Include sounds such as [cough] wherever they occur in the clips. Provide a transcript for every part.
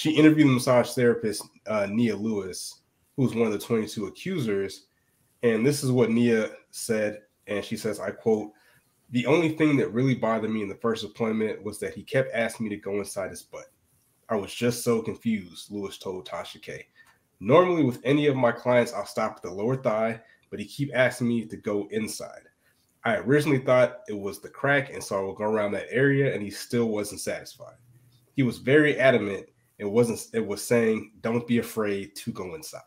she interviewed the massage therapist uh, Nia Lewis, who's one of the 22 accusers, and this is what Nia said, and she says, "I quote." The only thing that really bothered me in the first appointment was that he kept asking me to go inside his butt. I was just so confused, Lewis told Tasha K. Normally, with any of my clients, I'll stop at the lower thigh, but he keep asking me to go inside. I originally thought it was the crack, and so I would go around that area, and he still wasn't satisfied. He was very adamant. It wasn't. It was saying, "Don't be afraid to go inside."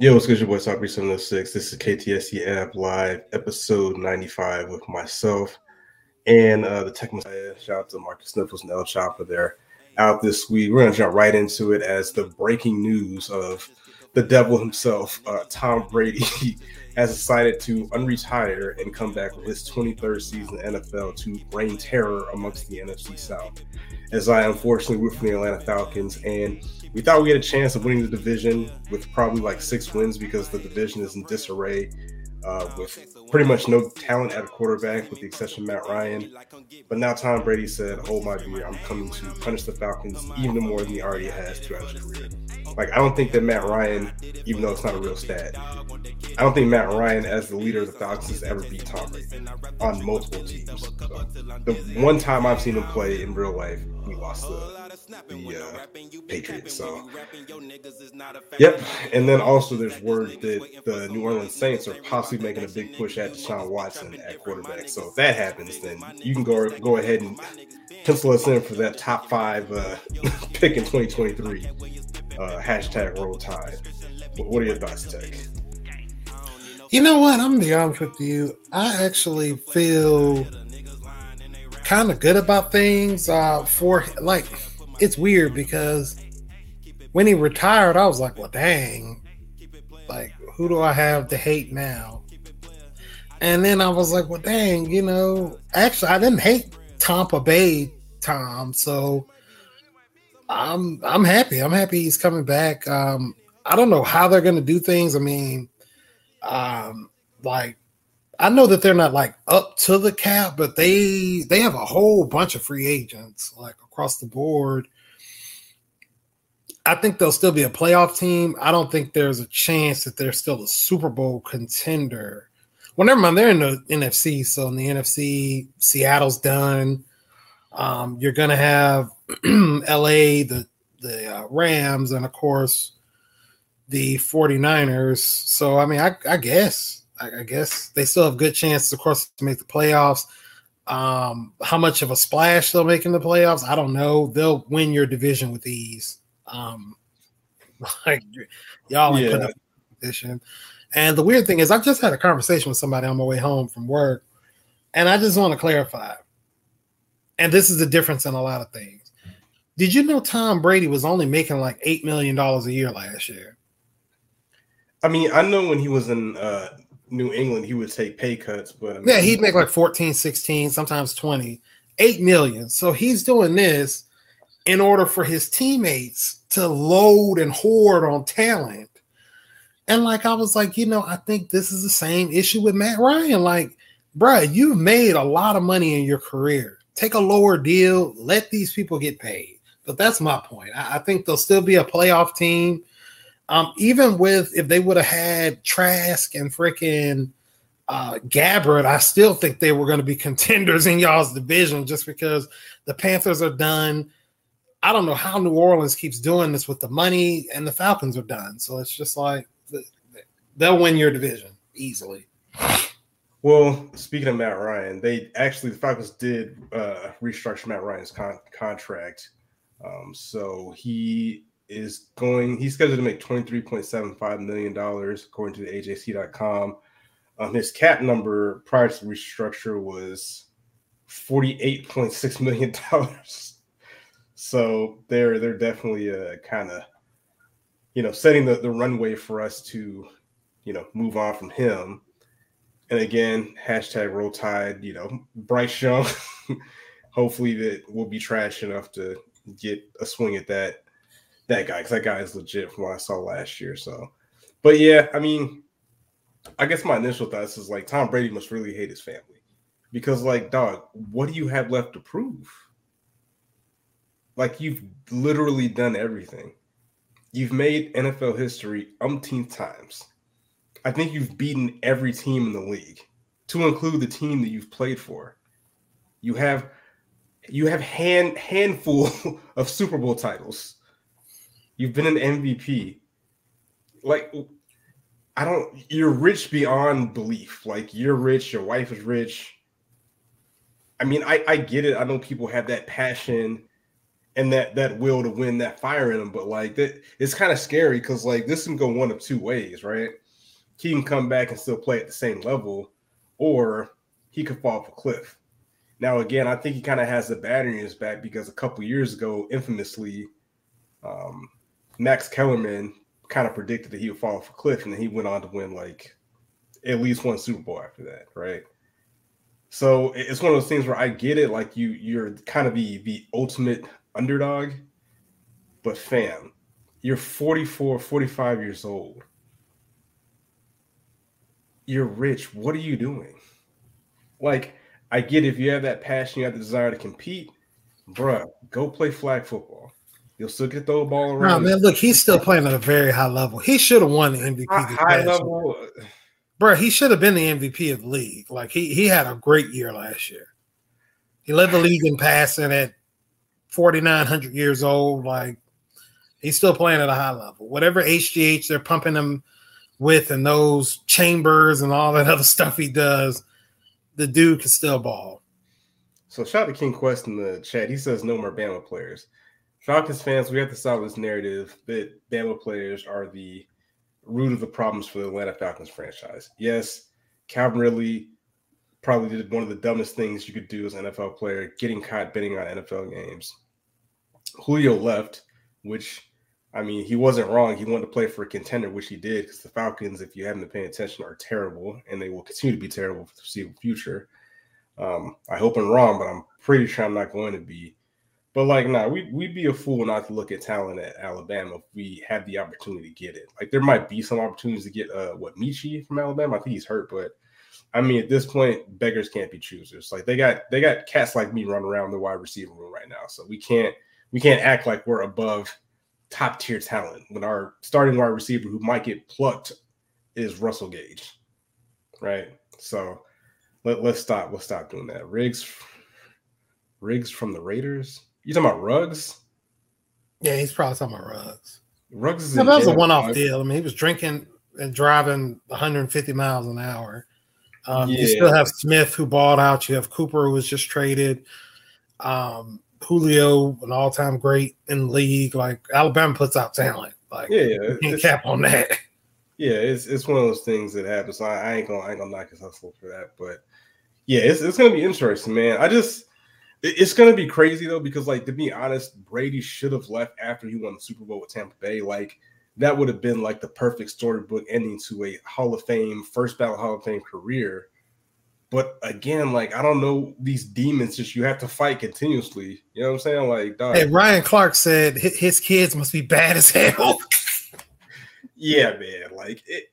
Yo, what's good? Your boy Top 706. This is KTSE App Live, episode 95 with myself and uh, the Tech Messiah. Shout out to Marcus Sniffles and El Chopper there out this week. We're going to jump right into it as the breaking news of the devil himself, uh, Tom Brady, [laughs] has decided to unretire and come back with his 23rd season in NFL to reign terror amongst the NFC South. As I unfortunately root for the Atlanta Falcons, and we thought we had a chance of winning the division with probably like six wins because the division is in disarray uh, with pretty much no talent at a quarterback, with the exception of Matt Ryan. But now Tom Brady said, "Hold my beer, I'm coming to punish the Falcons even more than he already has throughout his career." Like I don't think that Matt Ryan, even though it's not a real stat, I don't think Matt Ryan, as the leader of the Falcons, has ever beat Tom Brady on multiple teams. So, the one time I've seen him play in real life, we lost the the uh, Patriots. So, yep. And then also, there's word that the New Orleans Saints are possibly making a big push at Deshaun Watson at quarterback. So if that happens, then you can go go ahead and pencil us in for that top five uh, [laughs] pick in 2023. Uh, hashtag Roll Tide. What are your thoughts, Tech? You know what? I'm gonna be honest with you. I actually feel kind of good about things. Uh, for like it's weird because when he retired, I was like, well, dang, like, who do I have to hate now? And then I was like, well, dang, you know, actually, I didn't hate Tampa Bay Tom, so I'm I'm happy. I'm happy he's coming back. Um, I don't know how they're gonna do things. I mean, um, like I know that they're not like up to the cap, but they they have a whole bunch of free agents like across the board. I think they'll still be a playoff team. I don't think there's a chance that they're still a Super Bowl contender. Well, never mind. They're in the NFC. So in the NFC, Seattle's done. Um, you're going to have [clears throat] LA, the the uh, Rams, and of course the 49ers. So I mean, I, I guess I, I, guess they still have good chances, of course, to make the playoffs. Um, how much of a splash they'll make in the playoffs, I don't know. They'll win your division with ease. Um, [laughs] like y'all yeah. put up competition. And the weird thing is, I just had a conversation with somebody on my way home from work, and I just want to clarify. And this is the difference in a lot of things. Did you know Tom Brady was only making like eight million dollars a year last year? I mean, I know when he was in uh, New England, he would take pay cuts, but I mean, yeah, he'd make like 14, 16, sometimes 20, 8 million. So he's doing this in order for his teammates to load and hoard on talent. And like I was like, you know, I think this is the same issue with Matt Ryan. Like, bruh, you've made a lot of money in your career. Take a lower deal, let these people get paid. But that's my point. I, I think they'll still be a playoff team. Um, even with if they would have had Trask and freaking uh, Gabbert, I still think they were going to be [laughs] contenders in y'all's division just because the Panthers are done. I don't know how New Orleans keeps doing this with the money, and the Falcons are done. So it's just like they'll win your division easily. Well, speaking of Matt Ryan, they actually the Falcons did uh, restructure Matt Ryan's con- contract. Um, so he is going. He's scheduled to make twenty three point seven five million dollars, according to the AJC.com. Um, his cap number prior to restructure was forty eight point six million dollars. So they're they're definitely uh, kind of you know setting the, the runway for us to you know move on from him. And again, hashtag roll tide, you know, Bryce Young. [laughs] hopefully that will be trash enough to get a swing at that that guy because that guy is legit from what I saw last year. So, but yeah, I mean, I guess my initial thoughts is like Tom Brady must really hate his family Because, like, dog, what do you have left to prove? Like, you've literally done everything. You've made NFL history umpteen times. I think you've beaten every team in the league, to include the team that you've played for. You have you have hand handful [laughs] of Super Bowl titles. You've been an MVP. Like I don't you're rich beyond belief. Like you're rich, your wife is rich. I mean, I I get it. I know people have that passion and that that will to win, that fire in them, but like that it's kind of scary because like this can go one of two ways, right? He can come back and still play at the same level, or he could fall off a cliff. Now, again, I think he kind of has the battery in his back because a couple years ago, infamously, um, Max Kellerman kind of predicted that he would fall off a cliff, and then he went on to win like at least one Super Bowl after that, right? So it's one of those things where I get it, like you you're kind of the the ultimate underdog, but fam, you're 44, 45 years old. You're rich. What are you doing? Like I get if you have that passion, you have the desire to compete, bruh, go play flag football. You'll still get the ball around. No, man, look, he's still playing at a very high level. He should have won the MVP. High level, bro. He should have been the MVP of the league. Like he he had a great year last year. He led the league in passing at 4,900 years old. Like he's still playing at a high level. Whatever HGH they're pumping him with and those chambers and all that [laughs] other stuff he does, the dude can still ball. So shout out to King Quest in the chat. He says no more Bama players. Falcons fans, we have to solve this narrative that Bama players are the root of the problems for the Atlanta Falcons franchise. Yes, Calvin Ridley probably did one of the dumbest things you could do as an NFL player, getting caught betting on NFL games. Julio left, which I mean, he wasn't wrong. He wanted to play for a contender, which he did, because the Falcons, if you haven't been paying attention, are terrible and they will continue to be terrible for the foreseeable future. Um, I hope I'm wrong, but I'm pretty sure I'm not going to be. But like, nah, we we'd be a fool not to look at talent at Alabama if we had the opportunity to get it. Like, there might be some opportunities to get uh what Metchie from Alabama. I think he's hurt, but I mean, at this point, beggars can't be choosers. Like they got they got cats like me running around the wide receiver room right now, so we can't we can't act like we're above top tier talent when our starting wide receiver who might get plucked is Russell Gage, right? So let, let's stop. Let's stop doing that. Riggs, Riggs from the Raiders. You talking about Ruggs? Yeah, he's probably talking about Ruggs. Ruggs is that was a one-off deal. I mean, he was drinking and driving 150 miles an hour. Um, yeah. You still have Smith who balled out. You have Cooper who was just traded. Um, Julio, an all-time great in the league. Like Alabama puts out talent. Like yeah, yeah. can't cap on that. Yeah, it's it's one of those things that happens. I, I ain't gonna I ain't gonna knock his hustle for that, but yeah, it's it's gonna be interesting, man. I just it's gonna be crazy though because like to be honest, Brady should have left after he won the Super Bowl with Tampa Bay. Like that would have been like the perfect storybook ending to a Hall of Fame, first ballot Hall of Fame career. But again, like I don't know these demons just you have to fight continuously. You know what I'm saying? Like, dog. hey, Ryan Clark said his kids must be bad as hell. [laughs] yeah, man. Like it.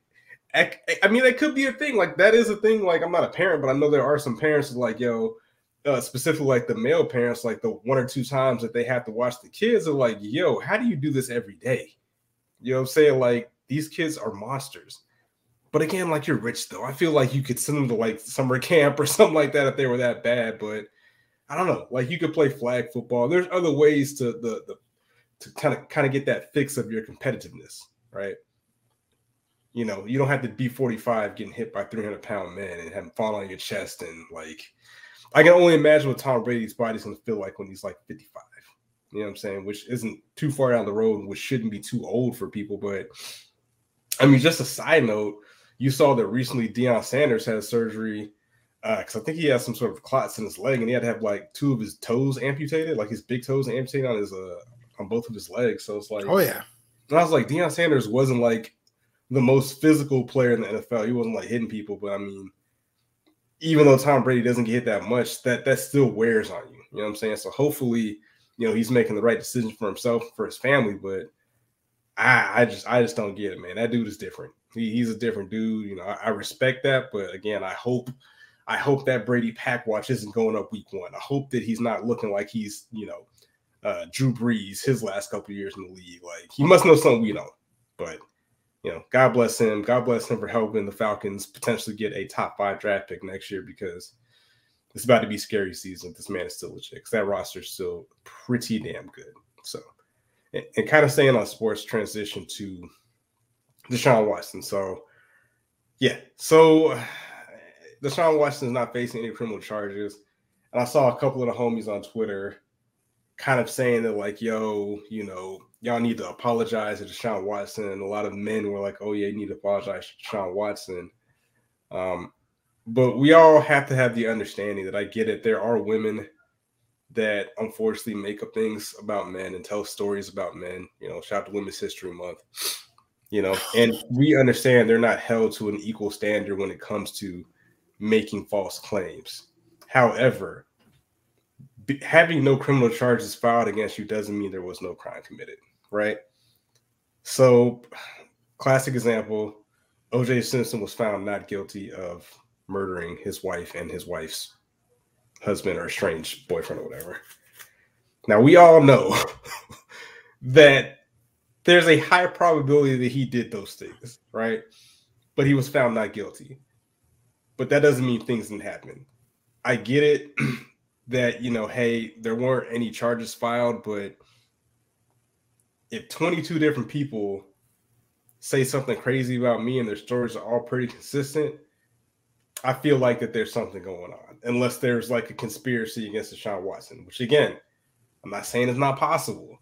I, I mean, that could be a thing. Like that is a thing. Like I'm not a parent, but I know there are some parents like, yo, uh, specifically like the male parents, like the one or two times that they have to watch the kids are like, yo, how do you do this every day? You know what I'm saying? Like these kids are monsters. But again, like you're rich though. I feel like you could send them to like summer [laughs] camp or something like that if they were that bad. But I don't know. Like you could play flag football. There's other ways to the the to kind of kind of get that fix of your competitiveness, right? You know, you don't have to be 45 getting hit by 300 pound men and having fall on your chest and like I can only imagine what Tom Brady's body's gonna feel like when he's like 55. You know what I'm saying? Which isn't too far down the road, which shouldn't be too old for people. But I mean, just a side note, you saw that recently Deion Sanders had a surgery because uh, I think he has some sort of clots in his leg, and he had to have like two of his toes amputated, like his big toes amputated on his uh on both of his legs. So it's like, oh yeah. And I was like, Deion Sanders wasn't like the most physical player in the NFL. He wasn't like hitting people, but I mean, even though Tom Brady doesn't get hit that much, that that still wears on you. You know what I'm saying? So hopefully, you know, he's making the right decision for himself, for his family. But I, I just, I just don't get it, man. That dude is different. He, he's a different dude. You know, I, I, respect that, but again, I hope, I hope that Brady pack watch isn't going up week one. I hope that he's not looking like he's, you know, uh, Drew Brees his last couple years in the league. Like he must know something we don't. But you know, God bless him. God bless him for helping the Falcons potentially get a top five draft pick next year because it's about to be scary season. This man is still legit because that roster is still pretty damn good. So, and, and kind of staying on sports, transition to Deshaun Watson. So, yeah, so [sighs] Deshaun Watson is not facing any criminal charges. And I saw a couple of the homies on Twitter kind of saying that, like, yo, you know, y'all need to apologize to Deshaun Watson. And a lot of men were like, oh, yeah, you need to apologize to Deshaun Watson. Um, but we all have to have the understanding that I get it. There are women that unfortunately make up things about men and tell stories about men. You know, shout out to Women's History Month. You know, and we understand they're not held to an equal standard when it comes to making false claims. However, having no criminal charges filed against you doesn't mean there was no crime committed, right? So, classic example OJ Simpson was found not guilty of murdering his wife and his wife's husband or estranged boyfriend or whatever. Now, we all know [laughs] that there's a high probability that he did those things, right? But he was found not guilty but that doesn't mean things didn't happen. I get it [clears throat] that, you know, hey, there weren't any charges filed, but if 22 different people say something crazy about me and their stories are all pretty consistent, I feel like that there's something going on, unless there's like a conspiracy against Deshaun Watson, which again, I'm not saying it's not possible,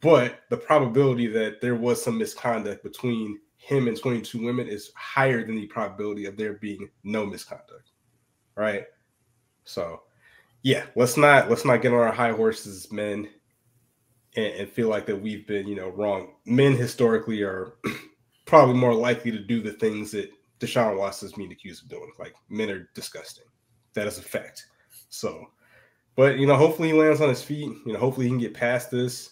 but the probability that there was some misconduct between him and 22 women is higher than the probability of there being no misconduct. Right. So yeah, let's not let's not get on our high horses, men, and, and feel like that we've been, you know, wrong. Men historically are [clears throat] probably more likely to do the things that Deshaun Watson's being accused of doing. Like men are disgusting. That is a fact. So, but you know, hopefully he lands on his feet. You know, hopefully he can get past this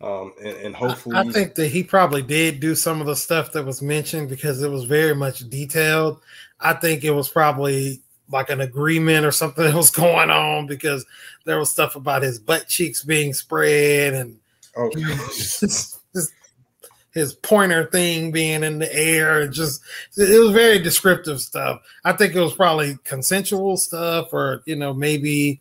um, and, and hopefully, I, I think that he probably did do some of the stuff that was mentioned because it was very much detailed. I think it was probably like an agreement or something that [laughs] was going on because there was stuff about his butt cheeks being spread and oh, [laughs] his, his, pointer thing being in the air and just it was very descriptive stuff. I think it was probably consensual stuff or you know maybe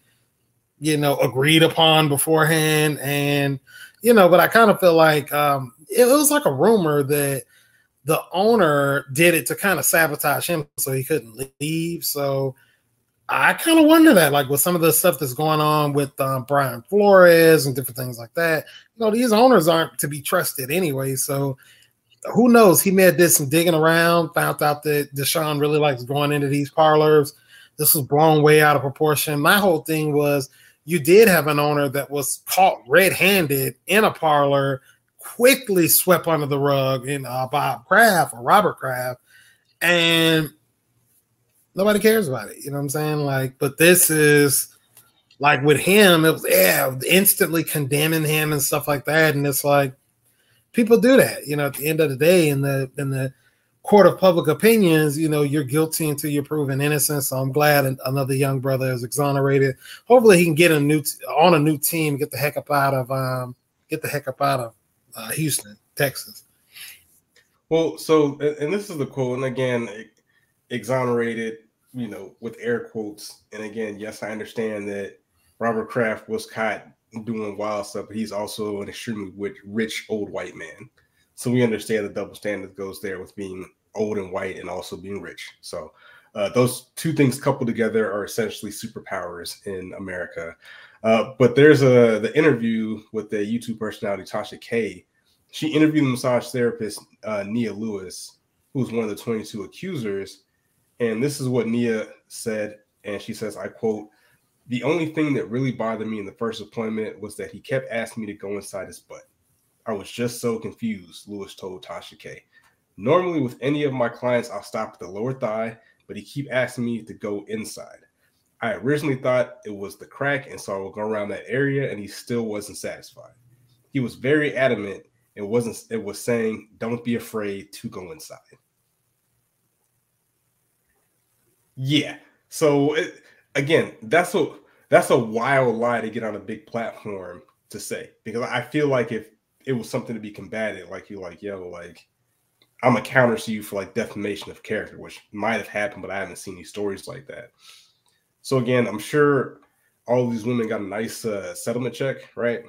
you know agreed upon beforehand and you know, but I kind of feel like um, it, it was like a rumor that the owner did it to kind of sabotage him so he couldn't leave. So I kind of wonder that, like with some of the stuff that's going on with um, Brian Flores and different things like that, you know, these owners aren't to be trusted anyway. So who knows? He may have did some digging around, found out that Deshaun really likes going into these parlors. This was blown way out of proportion. My whole thing was you did have an owner that was caught red-handed in a parlor, quickly swept under the rug in uh, Bob Kraft or Robert Kraft, and nobody cares about it. You know what I'm saying? Like, but this is like with him, it was yeah, instantly condemning him and stuff like that, and it's like people do that. You know, at the end of the day, in the in the court of public opinions, you know, you're guilty until you're proven innocent. So I'm glad another young brother is exonerated. Hopefully, he can get a new t- on a new team, get the heck up out of um, get the heck up out of uh, Houston, Texas. Well, so and this is the quote, and again, exonerated, you know, with air quotes. And again, yes, I understand that Robert Kraft was caught doing wild stuff, but he's also an extremely rich, rich old white man. So we understand the double standard goes there with being old and white and also being rich. So uh, those two things coupled together are essentially superpowers in America. Uh, but there's a the interview with the YouTube personality Tasha K. She interviewed the massage therapist uh, Nia Lewis, who's one of the 22 accusers, and this is what Nia said. And she says, "I quote." The only thing that really bothered me in the first appointment was that he kept asking me to go inside his butt. I was just so confused, Lewis told Tasha K. Normally, with any of my clients, I'll stop at the lower thigh, but he keep asking me to go inside. I originally thought it was the crack, and so I would go around that area, and he still wasn't satisfied. He was very adamant. It wasn't. It was saying, "Don't be afraid to go inside." Yeah. So it, again, that's a that's a wild lie to get on a big platform to say because I feel like if it was something to be combated, like you like, yo, like I'm a counter to you for like defamation of character, which might have happened, but I haven't seen any stories like that. So again, I'm sure all these women got a nice uh, settlement check, right?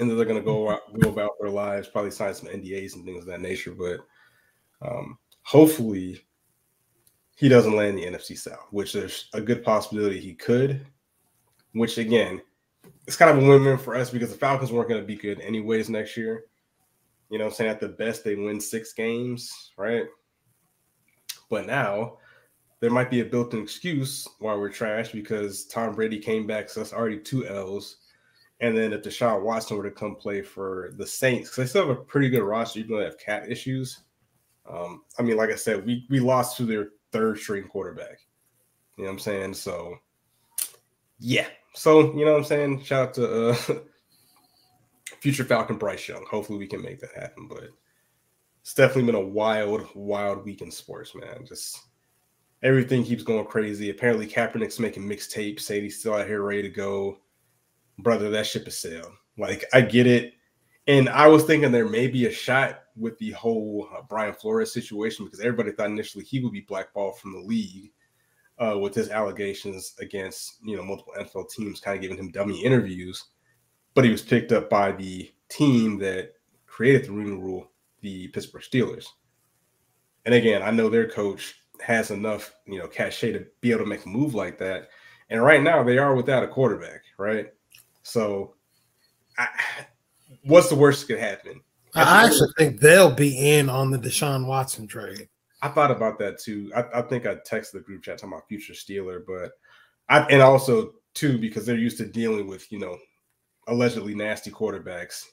And then they're gonna go go about their lives, probably sign some NDAs and things of that nature. But um, hopefully, he doesn't land the NFC South, which there's a good possibility he could. Which again, it's kind of a win-win for us because the Falcons weren't going to be good anyways next year. You know, I'm saying at the best they win six games, right? But now there might be a built-in excuse why we're trash because Tom Brady came back, so that's already two L's. And then if Deshaun Watson were to come play for the Saints, because they still have a pretty good roster, even though they have cat issues. Um, I mean, like I said, we we lost to their third string quarterback. You know what I'm saying? So yeah. So, you know what I'm saying? Shout out to uh [laughs] future Falcon Bryce Young. Hopefully we can make that happen. But it's definitely been a wild, wild week in sports, man. Just everything keeps going crazy. Apparently Kaepernick's making mixtapes, saying he's still out here ready to go. Brother, that ship is sailed. Like, I get it. And I was thinking there may be a shot with the whole uh, Brian Flores situation because everybody thought initially he would be blackballed from the league uh, with his allegations against you know multiple NFL teams, kind of giving him dummy interviews. But he was picked up by the team that created the Rooney Rule, the Pittsburgh Steelers. And again, I know their coach has enough you know cachet to be able to make a move like that. And right now they are without a quarterback, right? So, I, what's the worst that could happen? I actually think they'll be in on the Deshaun Watson trade. I thought about that too. I, I think I texted the group chat talking about future Steeler, but I and also too because they're used to dealing with you know allegedly nasty quarterbacks.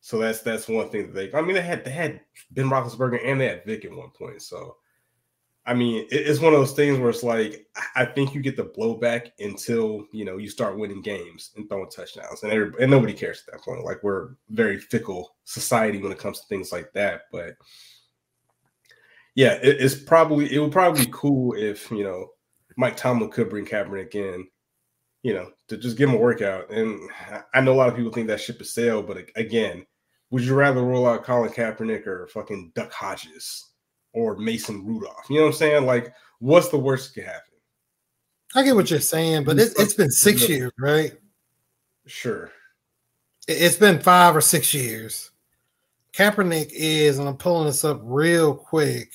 So that's that's one thing that they. I mean, they had they had Ben Roethlisberger and they had Vic at one point. So I mean, it's one of those things where it's like I think you get the blowback until you know you start winning games and throwing touchdowns, and and nobody cares at that point. Like we're very fickle society when it comes to things like that, but yeah, it, it's probably it would probably be cool if you know Mike Tomlin could bring Kaepernick in, you know, to just give him a workout. And I know a lot of people think that ship is sailed, but again, would you rather roll out Colin Kaepernick or fucking Duck Hodges or Mason Rudolph? You know what I'm saying? Like, what's the worst that could happen? I get what you're saying, but it, has been six years, right? Sure. It's been five or six years. Kaepernick is, and I'm pulling this up real quick.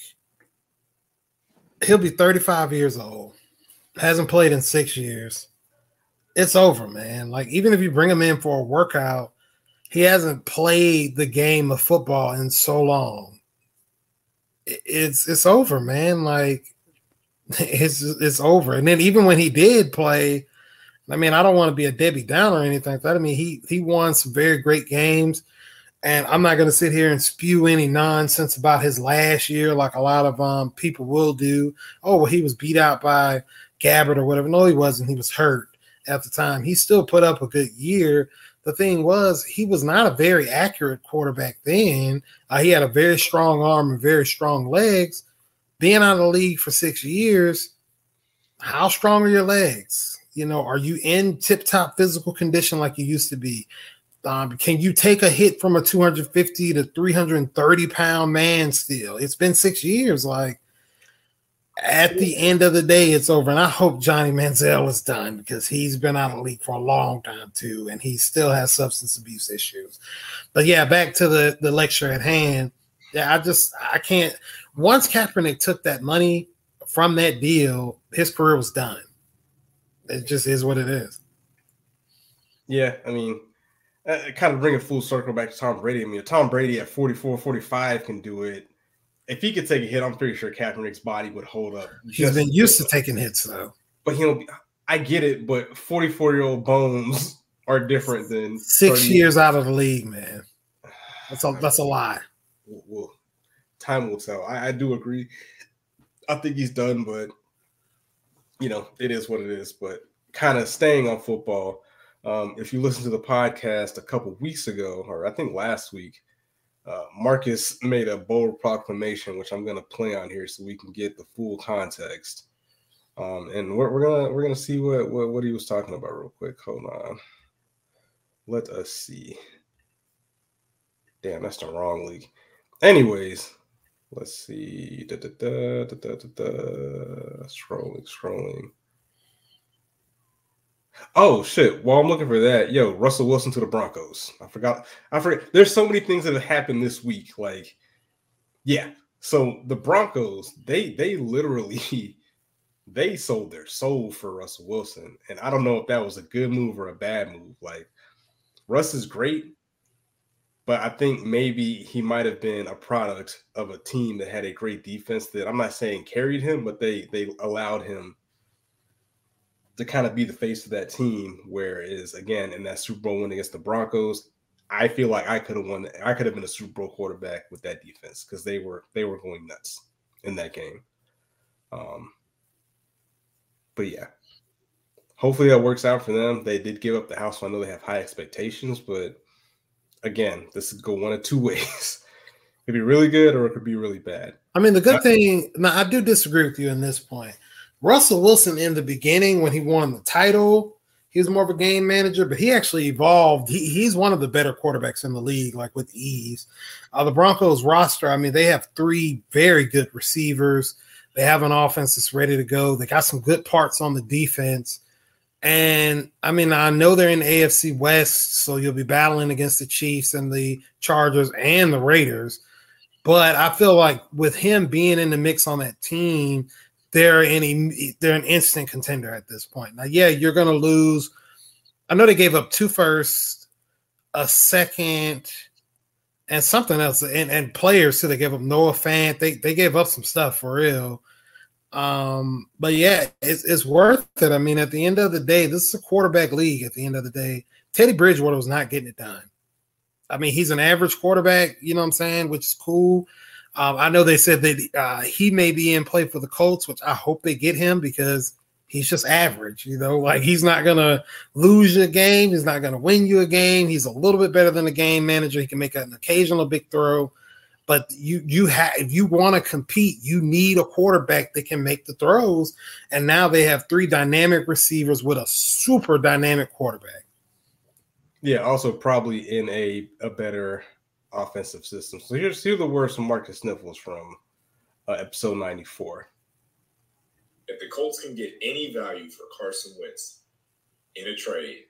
He'll be 35 years old. Hasn't played in six years. It's over, man. Like, even if you bring him in for a workout, he hasn't played the game of football in so long. It's it's over, man. Like [laughs] it's it's over. And then even when he did play, I mean, I don't want to be a Debbie Downer or anything like that. I mean, he he won some very great games. And I'm not going to sit here and spew any nonsense about his last year like a lot of um, people will do. Oh, well, he was beat out by Gabbert or whatever. No, he wasn't. He was hurt at the time. He still put up a good year. The thing was, he was not a very accurate quarterback then. Uh, he had a very strong arm and very strong legs. Being out of the league for six years, how strong are your legs? You know, are you in tip top physical condition like you used to be? Um, can you take a hit from a 250 to 330 pound man still? It's been six years. Like at the end of the day, it's over. And I hope Johnny Manziel is done because he's been out of the league for a long time too, and he still has substance abuse issues. But yeah, back to the, the lecture at hand. Yeah, I just I can't once Kaepernick took that money from that deal, his career was done. It just is what it is. Yeah, I mean, uh, kind of bring it full circle back to Tom Brady. I mean, Tom Brady at 44, 45 can do it. If he could take a hit, I'm pretty sure Kaepernick's body would hold up. He's been used to taking hits, though. But he'll. I get it, but 44 year old bones are different than six years out of the league, man. That's a that's a lie. Well, time will tell. I, I do agree. I think he's done, but you know, it is what it is. But kind of staying on football, um, if you listen to the podcast a couple weeks ago, or I think last week, uh, Marcus made a bold proclamation, which I'm going to play on here so we can get the full context. Um, and we're, we're gonna we're gonna see what, what what he was talking about real quick. Hold on. Let us see. Damn, that's the wrong league. Anyways, let's see. Da, da, da, da, da, da, da. Scrolling, scrolling. Oh shit! While I'm looking for that, yo, Russell Wilson to the Broncos. I forgot. I forget. There's so many things that have happened this week. Like, yeah. So the Broncos, they they literally [laughs] they sold their soul for Russell Wilson, and I don't know if that was a good move or a bad move. Like, Russ is great, but I think maybe he might have been a product of a team that had a great defense that I'm not saying carried him, but they they allowed him to kind of be the face of that team. Whereas again, in that Super Bowl win against the Broncos, I feel like I could have won. I could have been a Super Bowl quarterback with that defense because they were they were going nuts in that game. Um, but yeah, hopefully that works out for them. They did give up the house, so I know they have high expectations. But again, this could go one of two [laughs] ways. it could be really good or it could be really bad. I mean, the good I, thing. Now, I do disagree with you in this point. Russell Wilson in the beginning when he won the title, he was more of a game manager, but he actually evolved. He, he's one of the better quarterbacks in the league, like with ease. Uh, the Broncos roster, I mean, they have three very good receivers. They have an offense that's ready to go. They got some good parts on the defense. And I mean, I know they're in AFC West, so you'll be battling against the Chiefs and the Chargers and the Raiders. But I feel like with him being in the mix on that team, they're any they're an instant contender at this point. Now, yeah, you're to lose. I know they gave up two firsts, a second, and something else, and, and players too. They gave up Noah Fant. They they gave up some stuff for real. Um, but yeah, it's it's worth it. I mean, at the end of the day, this is a quarterback league. At the end of the day, Teddy Bridgewater was not getting it done. I mean, he's an average quarterback. You know what I'm saying, which is cool. Um, I know they said that uh, he may be in play for the Colts, which I hope they get him because he's just average. You know, like he's not gonna lose you a game. He's not gonna win you a game. He's a little bit better than a game manager. He can make an occasional big throw, but you you have if you want to compete, you need a quarterback that can make the throws. And now they have three dynamic receivers with a super dynamic quarterback. Yeah, also probably in a a better offensive system. So here's here the words from Marcus Sniffles from uh, episode 94. If the Colts can get any value for Carson Wentz in a trade,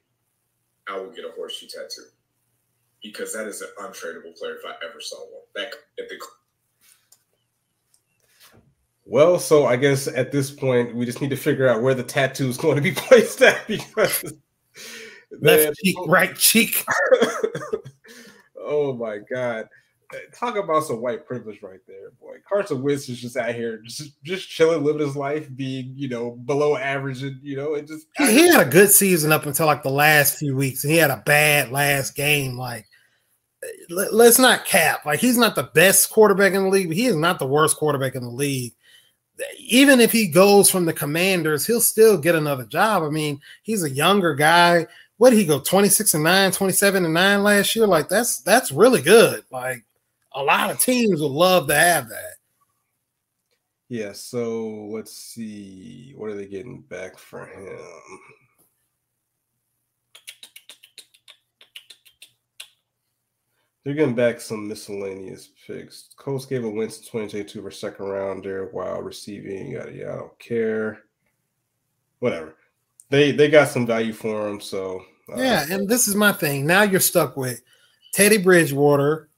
I will get a horseshoe tattoo because that is an untradeable player if I ever saw one. That if the well, so I guess at this point we just need to figure out where the tattoo is going to be [laughs] placed at because left cheek, right cheek. [laughs] Oh my god. Eh, talk about some white privilege right there, boy. Carson Wentz is just out here, just just chilling, living his life, being you know below average, and you know it just. He, he had a good season up until like the last few weeks, and he had a bad last game. Like, eh, let, let's not cap. Like, he's not the best quarterback in the league, but he is not the worst quarterback in the league even if he goes from the commanders, he'll still get another job. I mean, he's a younger guy what did he go 26 and 9 27 and 9 last year like that's that's really good like a lot of teams would love to have that yeah so let's see what are they getting back for him they're getting back some miscellaneous picks. Colts gave a Winston 2022 for second rounder while receiving yada yada. I don't care. Whatever they they got some value for him. So uh, yeah, and this is my thing. Now you're stuck with Teddy Bridgewater,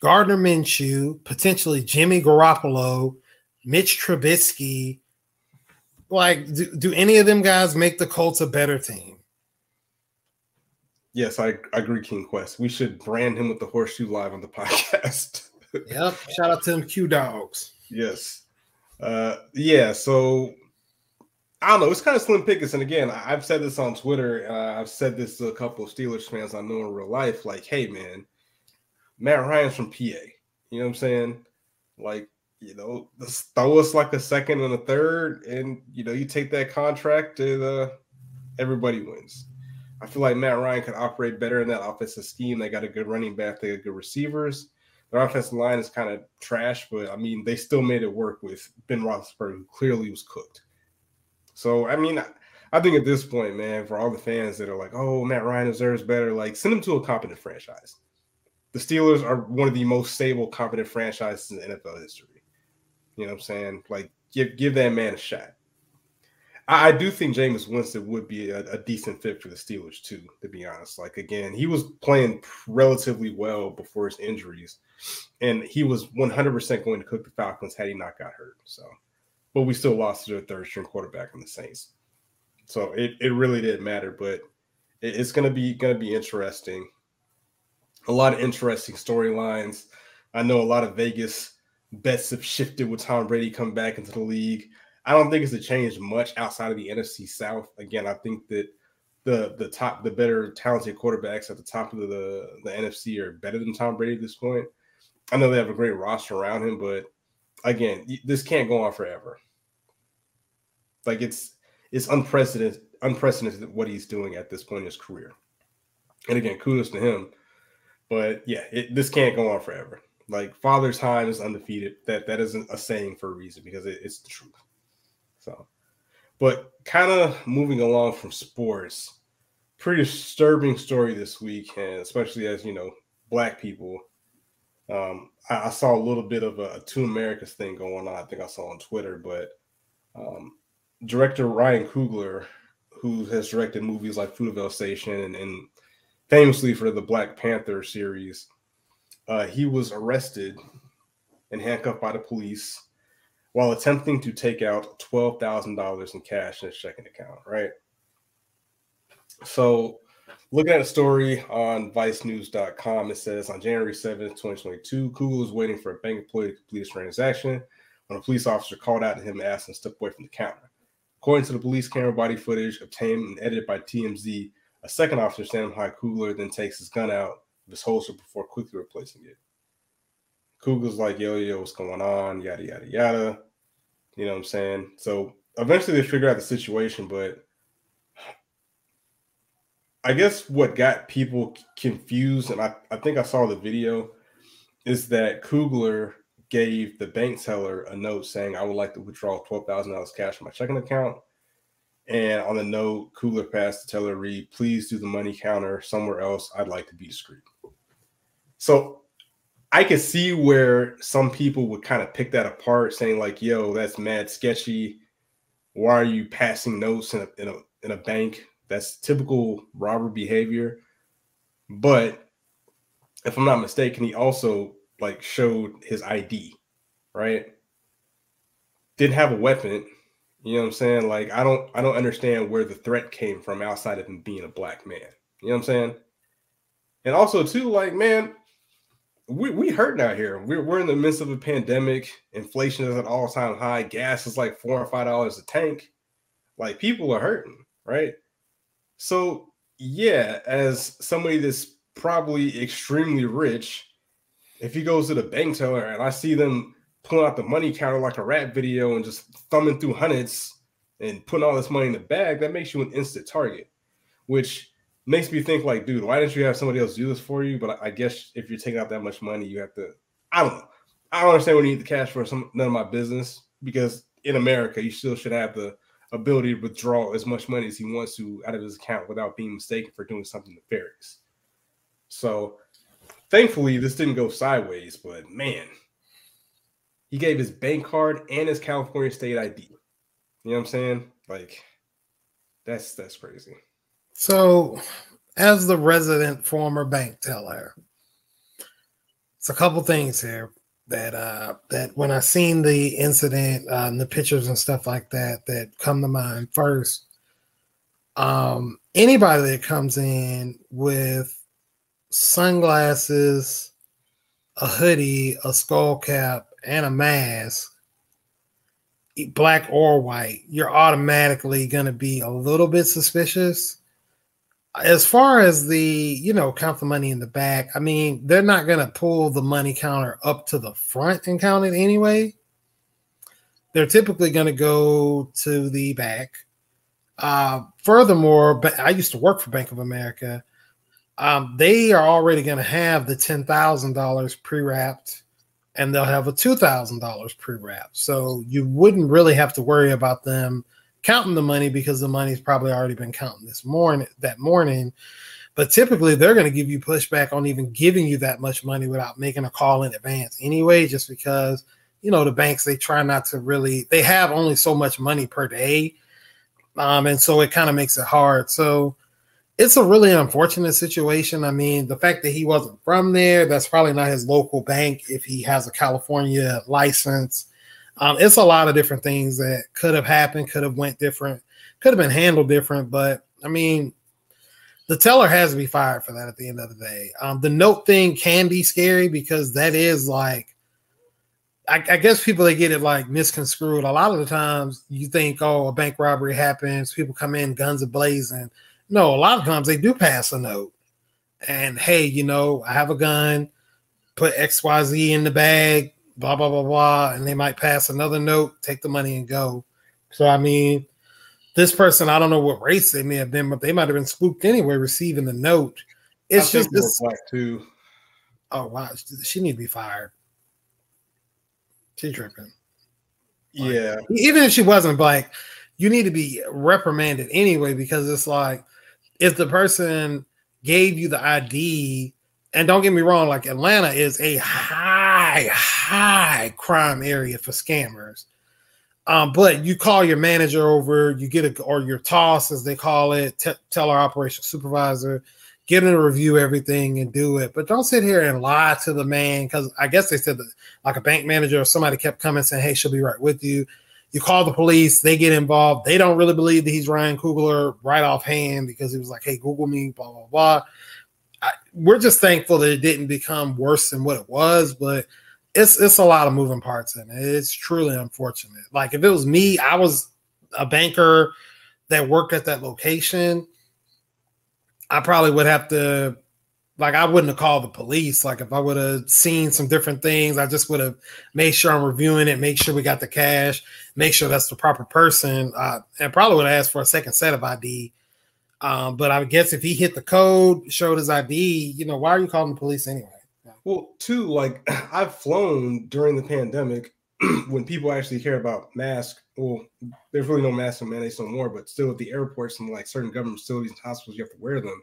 Gardner Minshew, potentially Jimmy Garoppolo, Mitch Trubisky. Like, do, do any of them guys make the Colts a better team? Yes, I, I agree, King Quest. We should brand him with the horseshoe live on the [laughs] podcast. yep. Shout out to them Q dogs. Yes. Uh yeah, so I don't know. It's kind of slim pickings. And again, I've said this on Twitter. Uh, I've said this to a couple of Steelers fans I know in real life. Like, hey, man, Matt Ryan's from PA. You know what I'm saying? Like, you know, throw us like a second and a third, and you know, you take that contract, and uh, everybody wins. I feel like Matt Ryan could operate better in that offensive scheme. They got a good running back. They got good receivers. Their offensive line is kind of trash, but I mean, they still made it work with Ben Roethlisberger, who clearly was cooked. So I mean, I think at this point, man, for all the fans that are like, "Oh, Matt Ryan deserves better," like send him to a competent franchise. The Steelers are one of the most stable, competent franchises in NFL history. You know what I'm saying? Like, give give that man a shot. I, I do think Jameis Winston would be a, a, decent fit for the Steelers too. To be honest, like again, he was playing relatively well before his injuries, and he was 100 percent going to cook the Falcons had he not got hurt. So, but we still lost to a third string quarterback in the Saints. So it, it really didn't matter, but it, it's gonna be gonna be interesting. A lot of interesting storylines. I know a lot of Vegas bets have shifted with Tom Brady coming back into the league. I don't think it's a change much outside of the NFC South. Again, I think that the the top the better talented quarterbacks at the top of the, the NFC are better than Tom Brady at this point. I know they have a great roster around him, but again, this can't go on forever. Like it's it's unprecedented unprecedented what he's doing at this point in his career. And again, kudos to him. But yeah, it, this can't go on forever. Like father time is undefeated. That that isn't a saying for a reason because it, it's the truth. So, but kind of moving along from sports, pretty disturbing story this week, and especially as you know, black people. Um, I, I, saw a little bit of a, a Two Americas thing going on. I think I saw on Twitter, but um, director Ryan Coogler, who has directed movies like Fruitvale Station and, and famously for the Black Panther series, uh, he was arrested and handcuffed by the police while attempting to take out $12,000 in cash in his checking account, right? So, looking at a story on vicenews.com, it says on January 7th, 2022, Coogler was waiting for a bank employee to complete a transaction when a police officer called out to him and asked him to step away from the counter. According to the police camera body footage obtained and edited by TMZ, a second officer standing behind Coogler then takes his gun out of his holster before quickly replacing it. Coogler's like, yo, yo, what's going on? Yada, yada, yada. You know what I'm saying? So eventually they figure out the situation, but I guess what got people confused, and I, I think I saw the video, is that Coogler gave the bank teller a note saying, I would like to withdraw $12,000 cash from my checking account. And on the note, Coogler passed the teller read, please do the money counter somewhere else. I'd like to be discreet. So I could see where some people would kind of pick that apart, saying like, "Yo, that's mad sketchy. Why are you passing notes in a in a, in a bank? That's typical robber behavior." But if I'm not mistaken, he also like showed his ID, right? Didn't have a weapon. You know what I'm saying? Like I don't I don't understand where the threat came from outside of him being a black man. You know what I'm saying? And also too, like, man, we we hurting out here. We're we're in the midst of a pandemic. Inflation is at all time high. Gas is like four or five dollars a tank. Like people are hurting, right? So yeah, as somebody that's probably extremely rich, if he goes to the bank teller and I see them pulling out the money counter like a rap video and just thumbing through hundreds and putting all this money in the bag, that makes you an instant target, which makes me think like, dude, why didn't you have somebody else do this for you? But I guess if you're taking out that much money, you have to. I don't know. I don't understand when you need the cash for some none of my business because in America, you still should have the ability to withdraw as much money as he wants to out of his account without being mistaken for doing something nefarious. So, thankfully, this didn't go sideways. But man, he gave his bank card and his California state ID. You know what I'm saying? Like, that's that's crazy. So, as the resident former bank teller, it's a couple things here that uh that when I seen the incident uh, and the pictures and stuff like that that come to mind first. Um, anybody that comes in with sunglasses, a hoodie, a skull cap, and a mask, black or white, you're automatically going to be a little bit suspicious as far as the you know count the money in the back i mean they're not going to pull the money counter up to the front and count it anyway. They're typically going to go to the back. Uh, furthermore but i used to work for bank of america. Um, they are already going to have the $10000 pre-wrapped and they'll have a $2000 pre-wrapped. So you wouldn't really have to worry about them counting the money because the money's probably already been counting this morning that morning. But typically, they're going to give you pushback on even giving you that much money without making a call in advance anyway, just because you know the banks they try not to really they have only so much money per day, um, and so it kind of makes it hard. So it's a really unfortunate situation. I mean, the fact that he wasn't from there, that's probably not his local bank if he has a California license. Um, it's a lot of different things that could have happened, could have went different, could have been handled different. But I mean, the teller has to be fired for that at the end of the day. Um, the note thing can be scary because that is like, I, I, guess people that get it like misconstrued. A lot of the times you think, oh, a bank robbery happens, people come in guns a blazing. No, a lot of times they do pass a note. And hey, you know, I have a gun, put XYZ in the bag, blah, blah, blah, blah. And they might pass another note, take the money and go. So, I mean, this person, I don't know what race they may have been, but they might have been spooked anyway, receiving the note. It's just this. Black too. Oh, wow. She need to be fired. She's tripping. Like, yeah. Even if she wasn't black, you need to be reprimanded anyway because it's like if the person gave you the ID, and don't get me wrong, like Atlanta is a high, high crime area for scammers. Um, but you call your manager over, you get a or your toss as they call it, t- tell our operation supervisor, get him to review everything and do it. But don't sit here and lie to the man because I guess they said that like a bank manager or somebody kept coming saying, "Hey, she'll be right with you." You call the police, they get involved. They don't really believe that he's Ryan Coogler right offhand because he was like, hey, Google me, blah, blah, blah. We're just thankful that it didn't become worse than what it was, but it's it's a lot of moving parts in it. It's truly unfortunate. Like if it was me, I was a banker that worked at that location, I probably would have to like I wouldn't have called the police. Like if I would have seen some different things, I just would have made sure I'm reviewing it, make sure we got the cash, make sure that's the proper person, uh, and probably would have asked for a second set of ID. Um, but I guess if he hit the code, showed his ID, you know, why are you calling the police anyway? Well, too, like [clears throat] I've flown during the pandemic [clears throat] when people actually care about masks. Well, there's really no mask and mandates no more, but still at the airports and like certain government facilities and hospitals, you have to wear them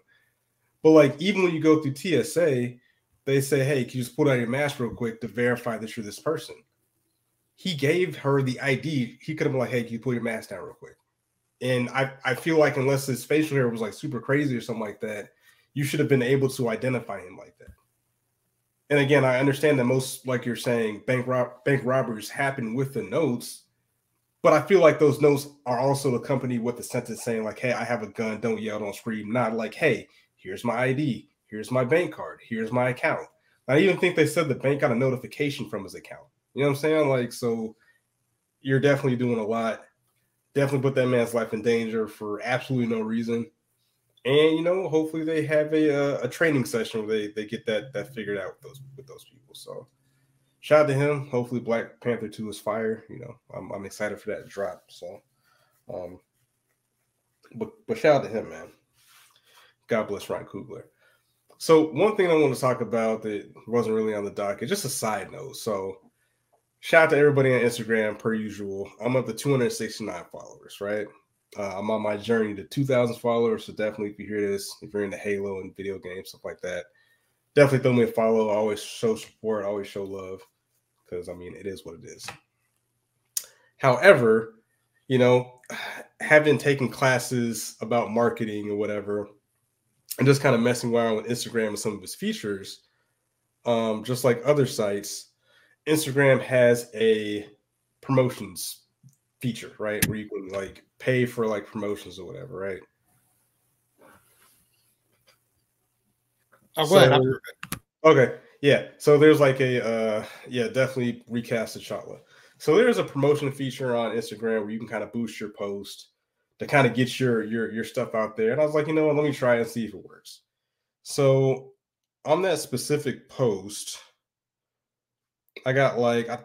but like even when you go through TSA, they say, "Hey, can you just put on your mask real quick to verify that you're this person?" He gave her the ID. He could have been like, "Hey, can you pull your mask down real quick?" And I I feel like unless his facial hair was like super crazy or something like that, you should have been able to identify him like that. And again, I understand that most, like you're saying, bank rob- bank robberies happen with the notes, but I feel like those notes are also accompanied with the sentence saying like, "Hey, I have a gun. Don't yell, don't scream." Not like, "Hey, Here's my ID. Here's my bank card. Here's my account. I even think they said the bank got a notification from his account. You know what I'm saying? Like, so you're definitely doing a lot. Definitely put that man's life in danger for absolutely no reason. And you know, hopefully they have a a, a training session where they they get that that figured out with those with those people. So shout out to him. Hopefully Black Panther 2 is fire. You know, I'm I'm excited for that drop. So um but but shout out to him, man. God bless Ryan Coogler. So one thing I want to talk about that wasn't really on the docket, just a side note. So shout out to everybody on Instagram per usual. I'm up to 269 followers, right? Uh, I'm on my journey to 2,000 followers. So definitely, if you hear this, if you're into Halo and video games, stuff like that, definitely throw me a follow. I always show support, always show love, because I mean, it is what it is. However, you know, having taken classes about marketing or whatever, and just kind of messing around with Instagram and some of its features, um, just like other sites, Instagram has a promotions feature, right? Where you can like pay for like promotions or whatever, right? Oh, so, okay, yeah. So there's like a uh yeah, definitely recast the Chatla. So there's a promotion feature on Instagram where you can kind of boost your post to kind of get your your your stuff out there. And I was like, you know what, let me try and see if it works. So on that specific post, I got like I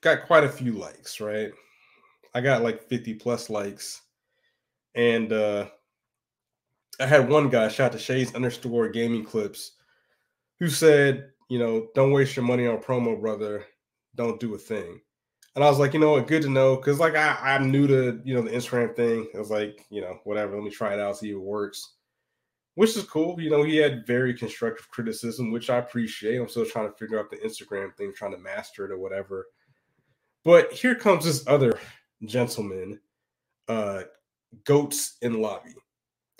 got quite a few likes, right? I got like 50 plus likes. And uh I had one guy shout to Shades underscore gaming clips who said, you know, don't waste your money on promo, brother. Don't do a thing. And I was like, you know what, good to know. Cause like I, I'm new to, you know, the Instagram thing. I was like, you know, whatever, let me try it out, see if it works. Which is cool. You know, he had very constructive criticism, which I appreciate. I'm still trying to figure out the Instagram thing, trying to master it or whatever. But here comes this other gentleman, uh, goats in lobby.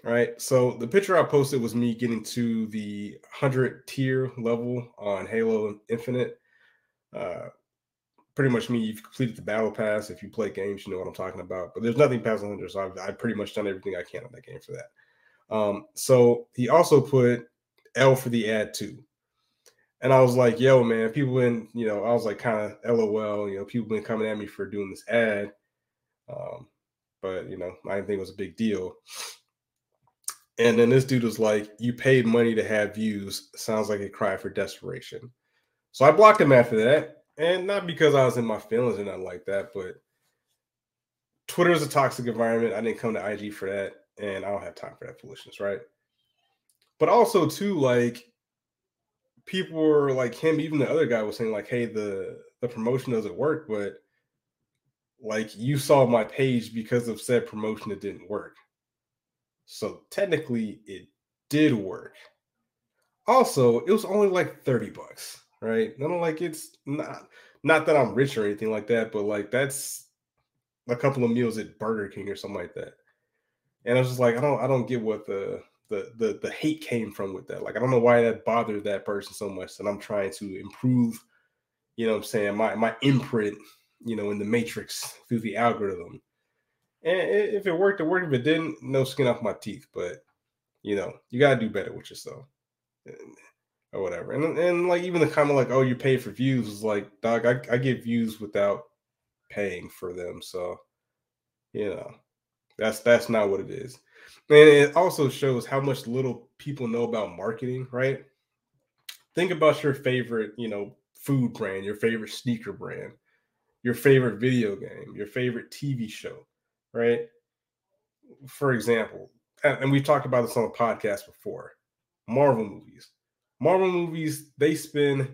Right. So the picture I posted was me getting to the 100 tier level on Halo Infinite. Uh, pretty much me. You've completed the battle pass. If you play games, you know what I'm talking about. But there's nothing past 100, so I've, I've pretty much done everything I can on that game for that. Um, so he also put L for the ad too. And I was like, yo, man, people been, you know, I was like kind of LOL, you know, people been coming at me for doing this ad. Um, but you know, I didn't think it was a big deal. And then this dude was like, You paid money to have views. Sounds like a cry for desperation. So I blocked him after that and not because I was in my feelings or nothing like that, but Twitter is a toxic environment. I didn't come to IG for that, and I don't have time for that foolishness, right? But also, too, like people were like him, even the other guy was saying, like, hey, the the promotion doesn't work, but like you saw my page because of said promotion, it didn't work. So technically, it did work. Also, it was only like 30 bucks right? And I'm like, it's not not that I'm rich or anything like that, but like that's a couple of meals at Burger King or something like that. And I was just like, I don't I don't get what the the the the hate came from with that. Like I don't know why that bothered that person so much. And I'm trying to improve, you know I'm saying, my my imprint, you know, in the matrix through the algorithm. And if it worked, it worked. If it didn't, no skin off my teeth. But you know, you gotta do better with yourself eh, or whatever. And and like even the comment like, oh, you pay for views is like, dog, I, I get views without paying for them. So, you know, that's that's not what it is. And it also shows how much little people know about marketing, right? Think about your favorite, you know, food brand, your favorite sneaker brand, your favorite video game, your favorite TV show, right? For example, and we've talked about this on the podcast before, Marvel movies Marvel movies, they spend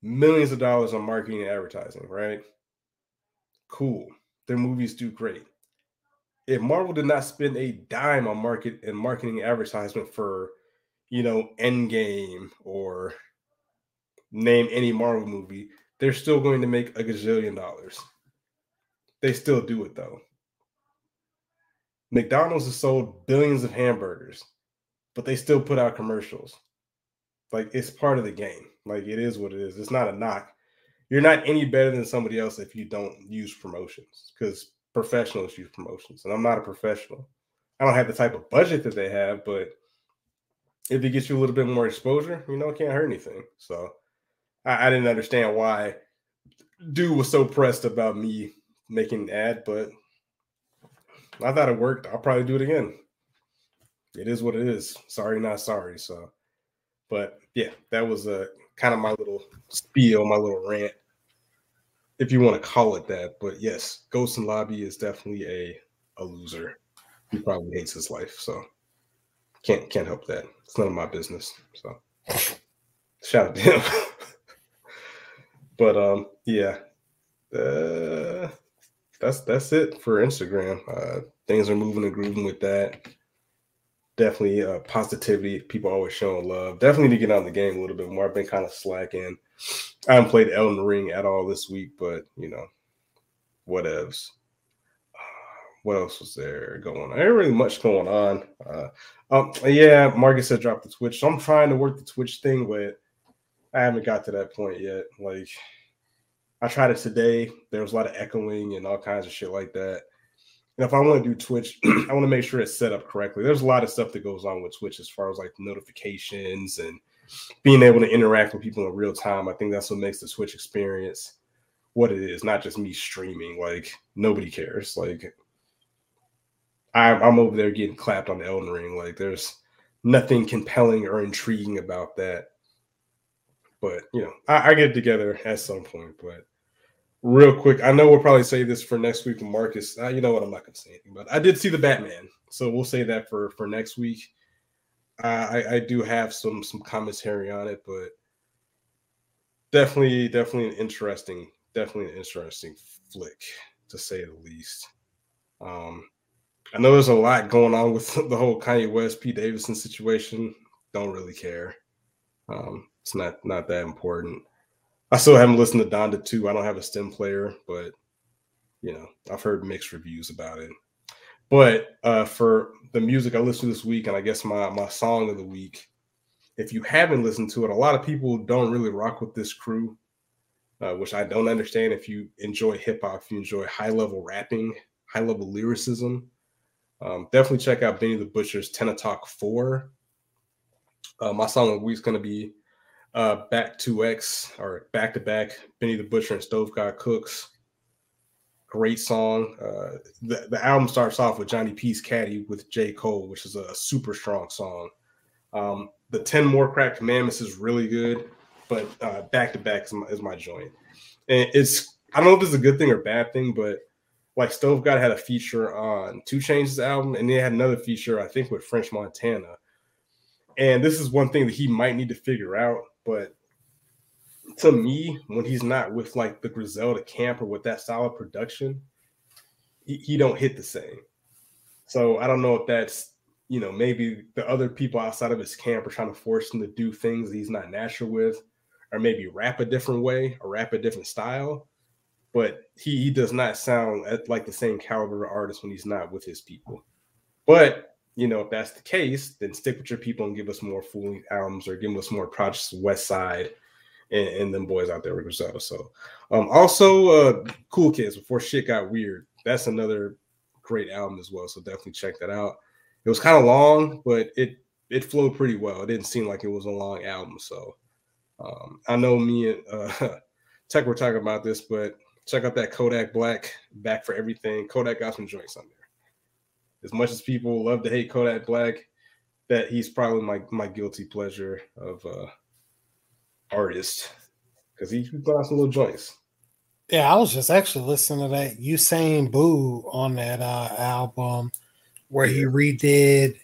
millions of dollars on marketing and advertising, right? Cool. Their movies do great. If Marvel did not spend a dime on market and marketing advertisement for, you know, Endgame or name any Marvel movie, they're still going to make a gazillion dollars. They still do it though. McDonald's has sold billions of hamburgers, but they still put out commercials. Like it's part of the game. Like it is what it is. It's not a knock. You're not any better than somebody else if you don't use promotions because professionals use promotions. And I'm not a professional. I don't have the type of budget that they have, but if it gets you a little bit more exposure, you know, it can't hurt anything. So I, I didn't understand why dude was so pressed about me making an ad, but I thought it worked. I'll probably do it again. It is what it is. Sorry, not sorry. So but yeah, that was uh, a kind of my little spiel, my little rant, if you want to call it that. But yes, Ghost and Lobby is definitely a a loser. He probably hates his life, so can't can't help that. It's none of my business. So shout out to him. [laughs] but um, yeah, uh, that's that's it for Instagram. Uh, things are moving and grooving with that definitely uh, positivity. People always showing love. Definitely need to get on the game a little bit more. I've been kind of slacking. I haven't played Elden Ring at all this week, but you know, whatevs. Uh, what else was there going on? Ain't really much going on. Uh, um, yeah, Marcus said drop the Twitch. So I'm trying to work the Twitch thing, but I haven't got to that point yet. Like, I tried it today. There was a lot of echoing and all kinds of shit like that. And if I want to do Twitch, [clears throat] I want to make sure it's set up correctly. There's a lot of stuff that goes on with Twitch as far as like notifications and being able to interact with people in real time. I think that's what makes the Twitch experience what it is, not just me streaming. Like nobody cares. Like I, I'm over there getting clapped on the Elden Ring. Like there's nothing compelling or intriguing about that. But you know, I, I get together at some point. But real quick, I know we'll probably say this for next week with Marcus. Uh, you know what? I'm not going to say anything, but I did see the Batman, so we'll say that for for next week. Uh, I, I do have some some commentary on it, but definitely, definitely an interesting, definitely an interesting flick, to say the least. Um, I know there's a lot going on with [laughs] the whole Kanye West, Pete Davidson situation. Don't really care. Um, it's not not that important. I still haven't listened to Donda 2. I don't have a stem player, but you know, I've heard mixed reviews about it. But uh, for the music I listened to this week, and I guess my my song of the week, if you haven't listened to it, a lot of people don't really rock with this crew, uh, which I don't understand. If you enjoy hip hop, if you enjoy high level rapping, high level lyricism, um, definitely check out Benny the Butcher's Tana Talk 4. Uh, my song of the week is going to be uh, Back to X or Back to Back Benny the Butcher and Stove God Cooks. Great song. Uh, the, the album starts off with Johnny P's Caddy with J. Cole, which is a, super strong song. Um, the 10 More Crack Commandments is really good, but uh, Back to Back is my, joint. And it's, I don't know if it's a good thing or bad thing, but like Stove God had a feature on 2 Chainz' album, and they had another feature, I think, with French Montana. And this is one thing that he might need to figure out. But to me, when he's not with like the Griselda camp or with that solid production, he, he don't hit the same. So I don't know if that's you know maybe the other people outside of his camp are trying to force him to do things he's not natural with, or maybe rap a different way or rap a different style but he, he does not sound at, like the same caliber of artist when he's not with his people. But you know, if that's the case, then stick with your people and give us more full albums or give us more projects West Side and, and them boys out there with Griselda. So um also uh Cool Kids before shit got weird. That's another great album as well. So definitely check that out. It was kind of long, but it it flowed pretty well. It didn't seem like it was a long album. So um I know me and [laughs] uh Tech were talking about this, but check out that Kodak Black back for everything. Kodak got some joints on there. As much as people love to hate Kodak Black, that he's probably my my guilty pleasure of uh artist because he got some little joints. Yeah, I was just actually listening to that Usain Boo on that uh, album where he redid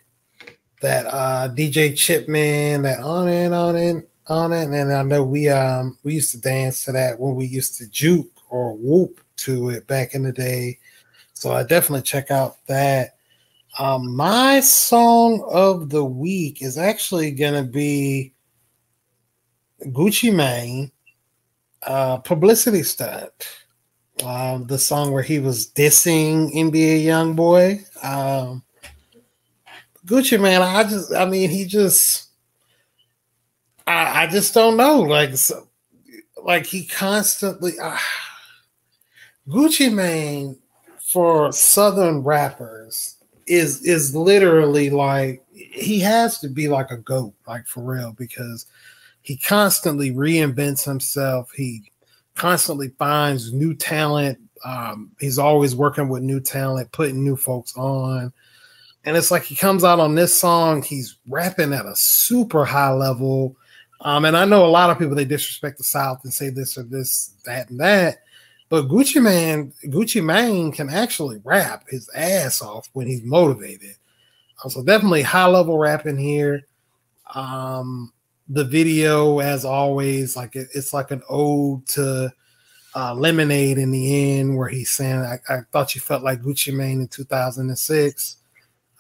that uh, DJ Chipman, that on and on and on it. And I know we um we used to dance to that when we used to juke or whoop to it back in the day. So I definitely check out that. Um, my song of the week is actually gonna be Gucci Mane, uh, publicity stunt. Um, the song where he was dissing NBA Young Boy. Um, Gucci Mane, I just, I mean, he just, I, I just don't know. Like, so, like he constantly. Uh, Gucci Mane for Southern rappers is is literally like he has to be like a goat, like for real, because he constantly reinvents himself. He constantly finds new talent. Um, he's always working with new talent, putting new folks on. And it's like he comes out on this song, he's rapping at a super high level. Um, and I know a lot of people they disrespect the South and say this or this, that, and that. But Gucci Man, Gucci Mane can actually rap his ass off when he's motivated. Uh, so definitely high level rapping here. Um, the video, as always, like it, it's like an ode to uh, Lemonade in the end, where he's saying, I, I thought you felt like Gucci Mane in 2006.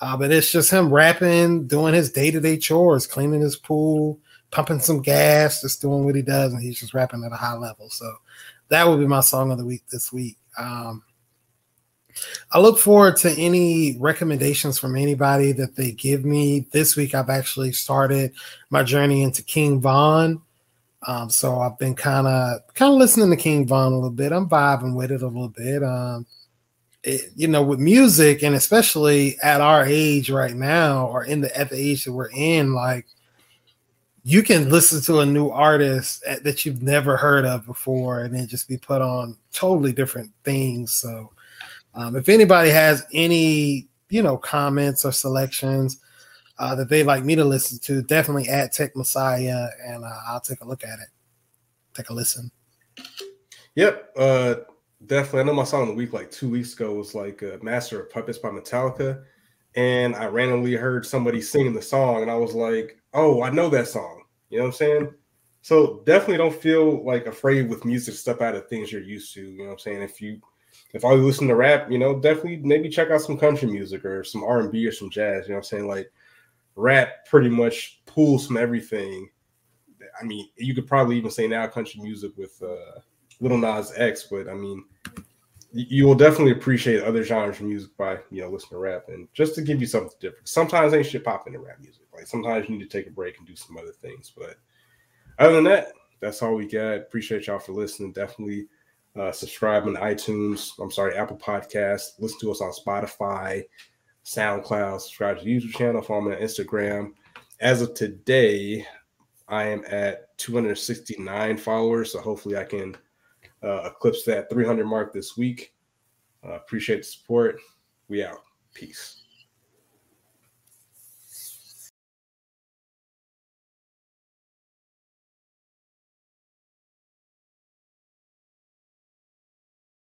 Uh, but it's just him rapping, doing his day to day chores, cleaning his pool, pumping some gas, just doing what he does, and he's just rapping at a high level. So that would be my song of the week this week. Um, I look forward to any recommendations from anybody that they give me. This week, I've actually started my journey into King Von. Um, so I've been kind of kind of listening to King Von a little bit. I'm vibing with it a little bit. Um, it, you know, with music, and especially at our age right now, or in the at the age that we're in, like you can listen to a new artist that you've never heard of before and then just be put on totally different things. So, um, if anybody has any, you know, comments or selections uh, that they'd like me to listen to, definitely add Tech Messiah and uh, I'll take a look at it, take a listen. Yep. Uh, definitely. I know my song of the week like two weeks ago was like uh, Master of Puppets by Metallica. And I randomly heard somebody singing the song and I was like, oh, I know that song. You know what I'm saying? So definitely don't feel like afraid with music to step out of things you're used to. You know what I'm saying? If you if you listen to rap, you know, definitely maybe check out some country music or some R and B or some jazz. You know what I'm saying? Like rap pretty much pulls from everything. I mean, you could probably even say now country music with uh Lil Nas X, but I mean, you will definitely appreciate other genres of music by you know listening to rap and just to give you something different. Sometimes ain't shit popping in rap music. Like sometimes you need to take a break and do some other things. But other than that, that's all we got. Appreciate y'all for listening. Definitely uh, subscribe on iTunes. I'm sorry, Apple Podcast. Listen to us on Spotify, SoundCloud. Subscribe to the YouTube channel. Follow me on Instagram. As of today, I am at 269 followers. So hopefully I can uh, eclipse that 300 mark this week. Uh, appreciate the support. We out. Peace.